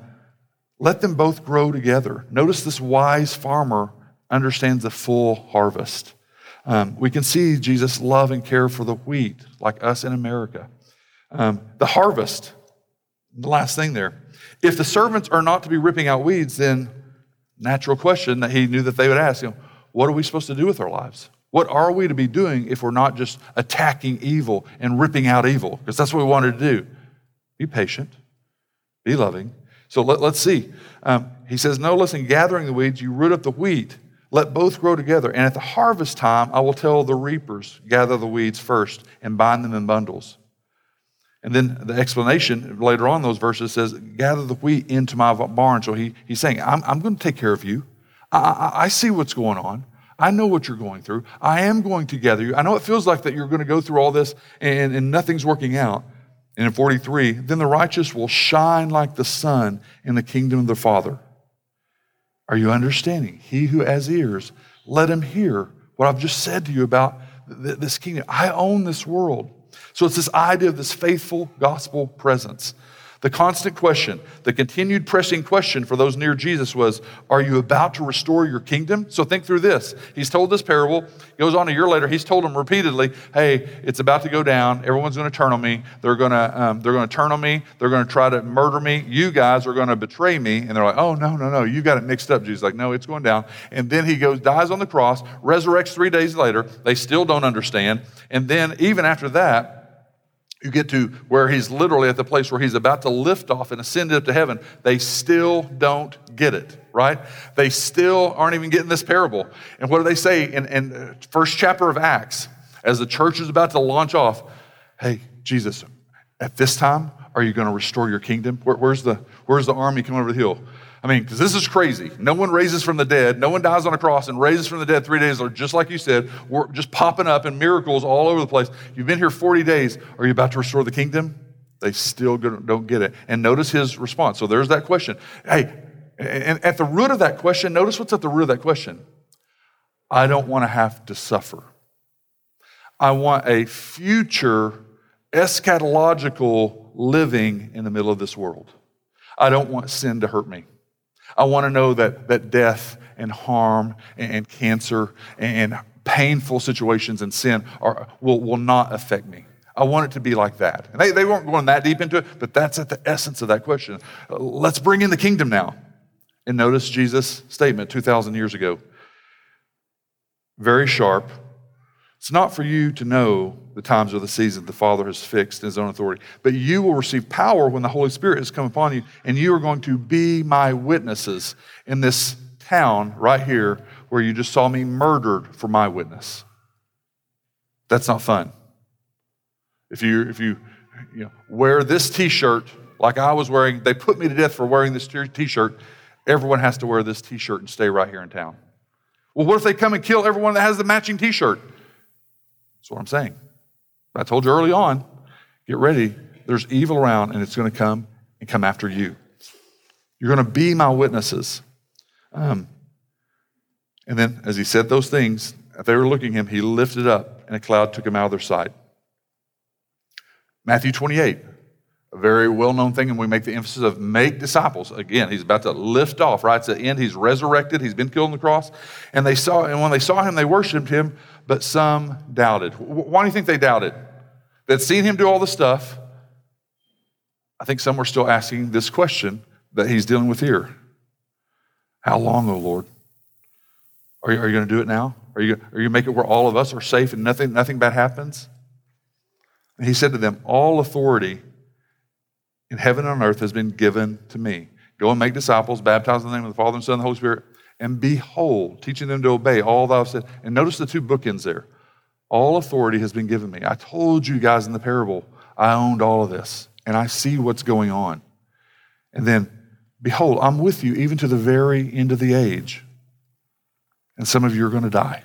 let them both grow together. Notice this wise farmer understands the full harvest. Um, we can see Jesus' love and care for the wheat, like us in America. Um, the harvest, the last thing there. If the servants are not to be ripping out weeds, then natural question that he knew that they would ask, you know, what are we supposed to do with our lives? What are we to be doing if we're not just attacking evil and ripping out evil? Because that's what we wanted to do. Be patient, be loving, so let, us see. Um, he says, No, listen, gathering the weeds, you root up the wheat. Let both grow together. And at the harvest time, I will tell the reapers, gather the weeds first and bind them in bundles. And then the explanation later on those verses says, Gather the wheat into my barn. So he, he's saying, I'm, I'm going to take care of you. I, I, I see what's going on. I know what you're going through. I am going to gather you. I know it feels like that you're going to go through all this and, and nothing's working out. And in 43, then the righteous will shine like the sun in the kingdom of their Father. Are you understanding? He who has ears, let him hear what I've just said to you about this kingdom. I own this world. So it's this idea of this faithful gospel presence. The constant question, the continued pressing question for those near Jesus was, Are you about to restore your kingdom? So think through this. He's told this parable. Goes on a year later, he's told them repeatedly, Hey, it's about to go down. Everyone's going to turn on me. They're going to, um, they're going to turn on me. They're going to try to murder me. You guys are going to betray me. And they're like, Oh, no, no, no. You got it mixed up. Jesus like, No, it's going down. And then he goes, dies on the cross, resurrects three days later. They still don't understand. And then even after that, you get to where he's literally at the place where he's about to lift off and ascend up to heaven. They still don't get it, right? They still aren't even getting this parable. And what do they say in, in uh, first chapter of Acts as the church is about to launch off? Hey, Jesus, at this time, are you going to restore your kingdom? Where, where's, the, where's the army coming over the hill? I mean, because this is crazy. No one raises from the dead. No one dies on a cross and raises from the dead three days later, just like you said. We're just popping up and miracles all over the place. You've been here 40 days. Are you about to restore the kingdom? They still don't get it. And notice his response. So there's that question. Hey, and at the root of that question, notice what's at the root of that question. I don't want to have to suffer. I want a future eschatological living in the middle of this world. I don't want sin to hurt me. I want to know that, that death and harm and, cancer and, and painful situations and sin are, will, will not affect me. I want it to be like that. And they, they weren't going that deep into it, but that's at the essence of that question. let's bring in the kingdom now. And notice Jesus' statement 2,000 years ago. Very sharp, it's not for you to know the times or the seasons the Father has fixed in His own authority, but you will receive power when the Holy Spirit has come upon you, and you are going to be my witnesses in this town right here where you just saw me murdered for my witness. That's not fun. If you, if you, you know, wear this t shirt like I was wearing, they put me to death for wearing this t shirt, everyone has to wear this t shirt and stay right here in town. Well, what if they come and kill everyone that has the matching t shirt? That's what I'm saying. I told you early on get ready. There's evil around, and it's going to come and come after you. You're going to be my witnesses. Um, and then, as he said those things, if they were looking at him, he lifted up, and a cloud took him out of their sight. Matthew 28, a very well known thing, and we make the emphasis of make disciples. Again, he's about to lift off, right? It's the end. He's resurrected, he's been killed on the cross. And they saw, and when they saw him, they worshiped him, but some doubted. Why do you think they doubted? They'd seen him do all the stuff. I think some were still asking this question that he's dealing with here How long, O oh Lord? Are you, you going to do it now? Are you, are you going to make it where all of us are safe and nothing, nothing bad happens? And he said to them, All authority in heaven and on earth has been given to me. Go and make disciples, baptize in the name of the Father and Son and the Holy Spirit, and behold, teaching them to obey all I've said. And notice the two bookends there. All authority has been given me. I told you guys in the parable, I owned all of this, and I see what's going on. And then, behold, I'm with you even to the very end of the age. And some of you are going to die.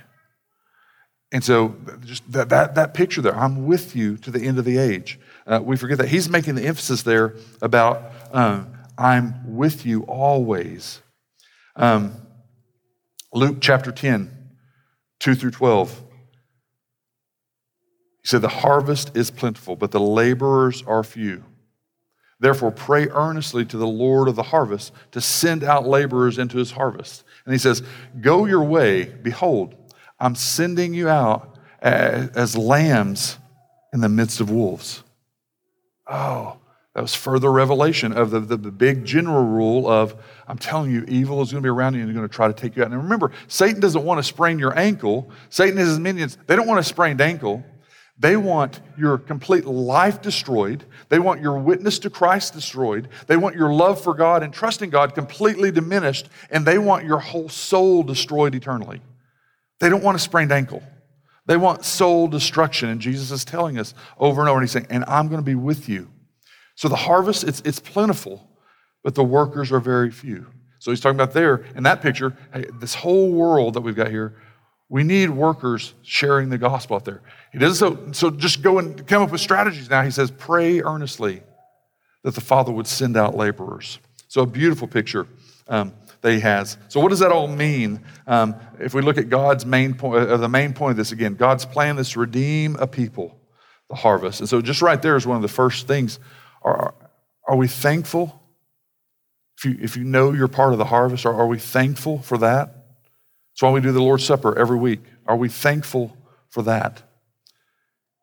And so, just that, that, that picture there, I'm with you to the end of the age. Uh, we forget that. He's making the emphasis there about um, I'm with you always. Um, Luke chapter 10, 2 through 12. He said, The harvest is plentiful, but the laborers are few. Therefore, pray earnestly to the Lord of the harvest to send out laborers into his harvest. And he says, Go your way. Behold, I'm sending you out as, as lambs in the midst of wolves. Oh, that was further revelation of the, the, the, big general rule of I'm telling you, evil is going to be around you and they're going to try to take you out. And remember, Satan doesn't want to sprain your ankle. Satan and his minions, they don't want a sprained ankle. They want your complete life destroyed. They want your witness to Christ destroyed. They want your love for God and trusting God completely diminished. And they want your whole soul destroyed eternally. They don't want a sprained ankle. They want soul destruction. And Jesus is telling us over and over, and he's saying, and I'm going to be with you. So the harvest, it's, it's plentiful, but the workers are very few. So he's talking about there in that picture, hey, this whole world that we've got here, we need workers sharing the gospel out there. He doesn't so, so just go and come up with strategies now. He says, pray earnestly that the Father would send out laborers. So a beautiful picture um, that he has. So, what does that all mean? Um, if we look at God's main point, uh, the main point of this again, God's plan is to redeem a people, the harvest. And so, just right there is one of the first things. Are, are we thankful? If you, if you know you're part of the harvest, are, are we thankful for that? That's why we do the Lord's Supper every week. Are we thankful for that?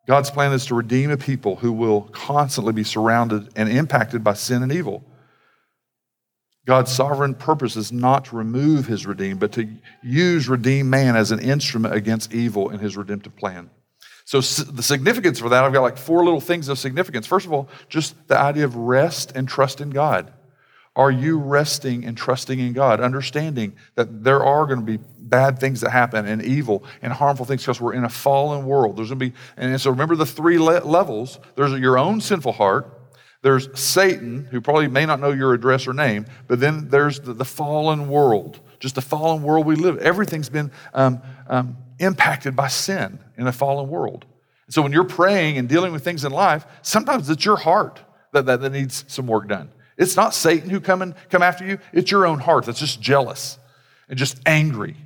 God's plan is to redeem a people who will constantly be surrounded and impacted by sin and evil. God's sovereign purpose is not to remove his redeemed, but to use redeemed man as an instrument against evil in his redemptive plan. So, the significance for that, I've got like four little things of significance. First of all, just the idea of rest and trust in God. Are you resting and trusting in God, understanding that there are going to be bad things that happen and evil and harmful things because we're in a fallen world? There's going to be, and so remember the three le- levels. There's your own sinful heart. There's Satan, who probably may not know your address or name, but then there's the, the fallen world, just the fallen world we live. Everything's been um, um, impacted by sin in a fallen world. So when you're praying and dealing with things in life, sometimes it's your heart that, that, that needs some work done. It's not Satan who come and come after you. It's your own heart that's just jealous and just angry.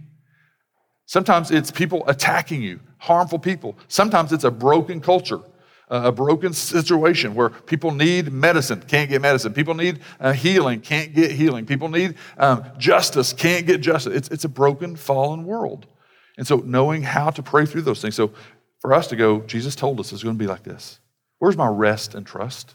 Sometimes it's people attacking you, harmful people. Sometimes it's a broken culture, a broken situation where people need medicine, can't get medicine. People need uh, healing, can't get healing. People need um, justice, can't get justice. It's, it's a broken, fallen world. And so knowing how to pray through those things. So for us to go, Jesus told us it's going to be like this. Where's my rest and trust?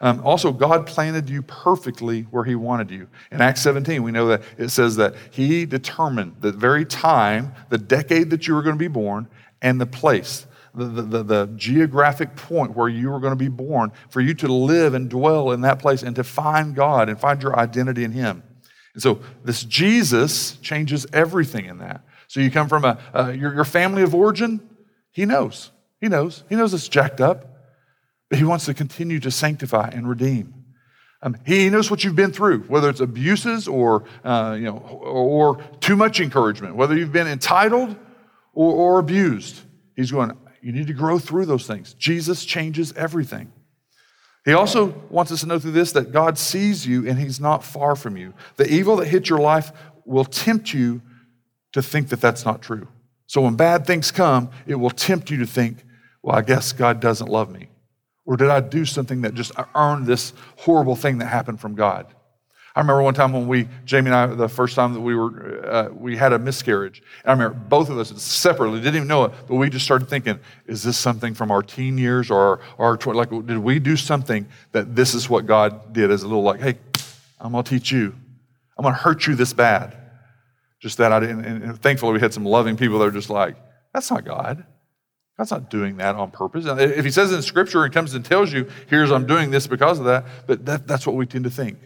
Um, also, God planted you perfectly where He wanted you. In Acts 17, we know that it says that He determined the very time, the decade that you were going to be born, and the place, the, the, the, geographic point where you were going to be born, for you to live and dwell in that place and to find God and find your identity in Him. And so, this Jesus changes everything in that. So, you come from a, a your, your family of origin, He knows. He knows. He knows it's jacked up. But he wants to continue to sanctify and redeem. Um, he knows what you've been through, whether it's abuses or, uh, you know, or, too much encouragement, whether you've been entitled or, or abused. He's going, you need to grow through those things. Jesus changes everything. He also wants us to know through this that God sees you and He's not far from you. The evil that hits your life will tempt you to think that that's not true. So when bad things come, it will tempt you to think, well, I guess God doesn't love me. Or did I do something that just earned this horrible thing that happened from God? I remember one time when we, Jamie and I, the first time that we were, uh, we had a miscarriage. And I remember both of us separately didn't even know it, but we just started thinking, is this something from our teen years or our, like, did we do something that this is what God did as a little like, hey, I'm to teach you. I'm to hurt you this bad. Just that I didn't, and thankfully we had some loving people that are just like, that's not God. God's not doing that on purpose. If he says in scripture and comes and tells you, here's I'm doing this because of that, but that, that's what we tend to think.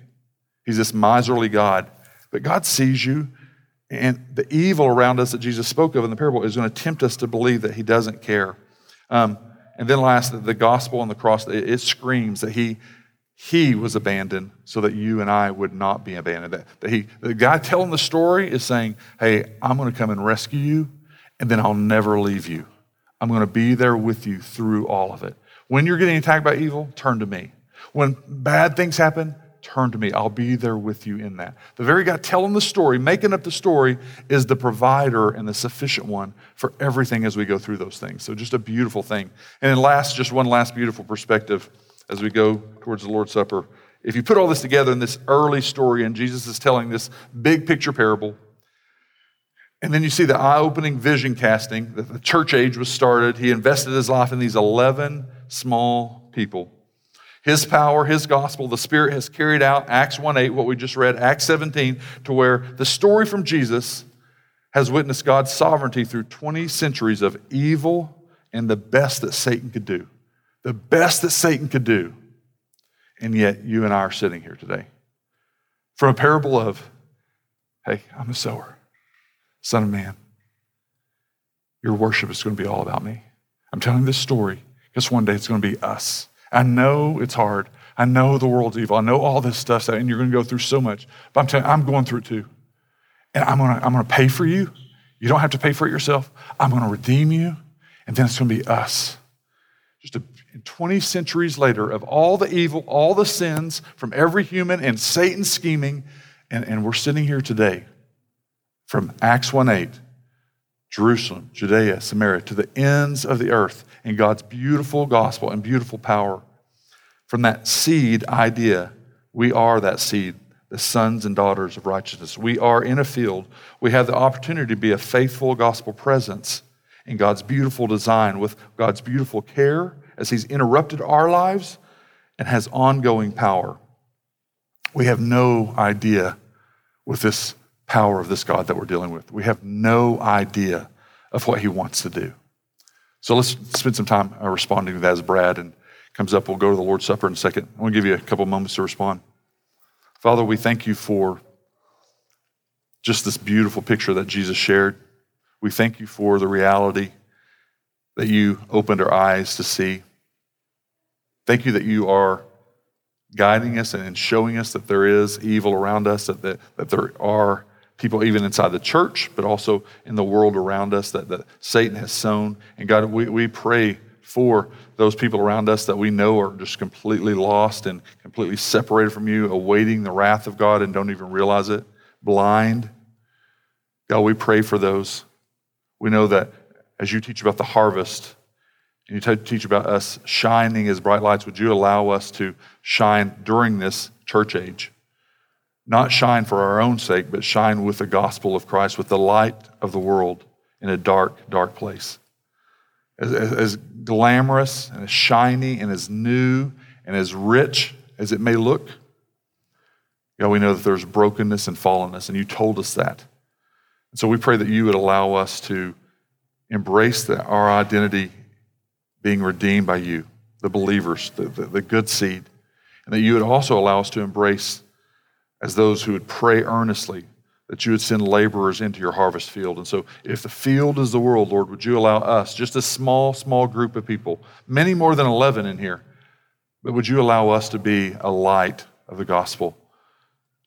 He's this miserly God. But God sees you, and the evil around us that Jesus spoke of in the parable is going to tempt us to believe that he doesn't care. Um, and then last, the gospel on the cross, it screams that he, he was abandoned so that you and I would not be abandoned. That, that he, the guy telling the story is saying, hey, I'm going to come and rescue you, and then I'll never leave you. I'm going to be there with you through all of it. When you're getting attacked by evil, turn to me. When bad things happen, turn to me. I'll be there with you in that. The very guy telling the story, making up the story, is the provider and the sufficient one for everything as we go through those things. So, just a beautiful thing. And then, last, just one last beautiful perspective as we go towards the Lord's Supper. If you put all this together in this early story, and Jesus is telling this big picture parable, and then you see the eye opening vision casting that the church age was started. He invested his life in these 11 small people. His power, his gospel, the Spirit has carried out Acts 1 8, what we just read, Acts 17, to where the story from Jesus has witnessed God's sovereignty through 20 centuries of evil and the best that Satan could do. The best that Satan could do. And yet, you and I are sitting here today. From a parable of, hey, I'm a sower. Son of man, your worship is going to be all about me. I'm telling this story because one day it's going to be us. I know it's hard. I know the world's evil. I know all this stuff, and you're going to go through so much. But I'm telling you, I'm going through it too. And I'm going to, I'm going to pay for you. You don't have to pay for it yourself. I'm going to redeem you. And then it's going to be us. Just a, 20 centuries later, of all the evil, all the sins from every human and Satan scheming, And, and we're sitting here today from Acts 1 8, Jerusalem, Judea, Samaria, to the ends of the earth in God's beautiful gospel and beautiful power. From that seed idea, we are that seed, the sons and daughters of righteousness. We are in a field. We have the opportunity to be a faithful gospel presence in God's beautiful design with God's beautiful care as He's interrupted our lives and has ongoing power. We have no idea with this power of this God that we're dealing with. We have no idea of what He wants to do. So let's spend some time uh, responding to that as Brandon comes up. We'll go to the Lord's Supper in a second. I want to give you a couple moments to respond. Father, we thank you for just this beautiful picture that Jesus shared. We thank you for the reality that you opened our eyes to see. Thank you that you are guiding us and showing us that there is evil around us, that, that, that there are people even inside the church, but also in the world around us that, that Satan has sown. And God, we, we pray for those people around us that we know are just completely lost and completely separated from you, awaiting the wrath of God and don't even realize it, blind. God, we pray for those. We know that as you teach about the harvest, and you teach about us shining as bright lights, would you allow us to shine during this church age? Not shine for our own sake, but shine with the gospel of Christ, with the light of the world in a dark, dark place. As, as, as glamorous and as shiny and as new and as rich as it may look, God, we know that there's brokenness and fallenness, and you told us that. And so we pray that you would allow us to embrace the, our identity being redeemed by you, the believers, the, the, the good seed, and that you would also allow us to embrace as those who would pray earnestly that you would send laborers into your harvest field. And so, if the field is the world, Lord, would you allow us, just a small, small group of people, many more than 11 in here, but would you allow us to be a light of the gospel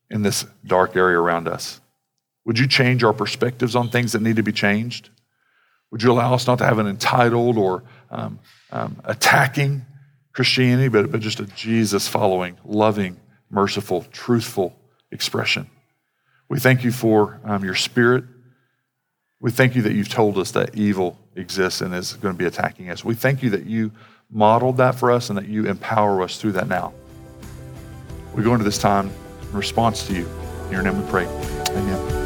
in this dark area around us? Would you change our perspectives on things that need to be changed? Would you allow us not to have an entitled or um, um, attacking Christianity, but, but just a Jesus following, loving, merciful, truthful expression? We thank you for um, your spirit. We thank you that you've told us that evil exists and is going to be attacking us. We thank you that you modeled that for us and that you empower us through that now. We go into this time in response to you. In your name we pray. Amen.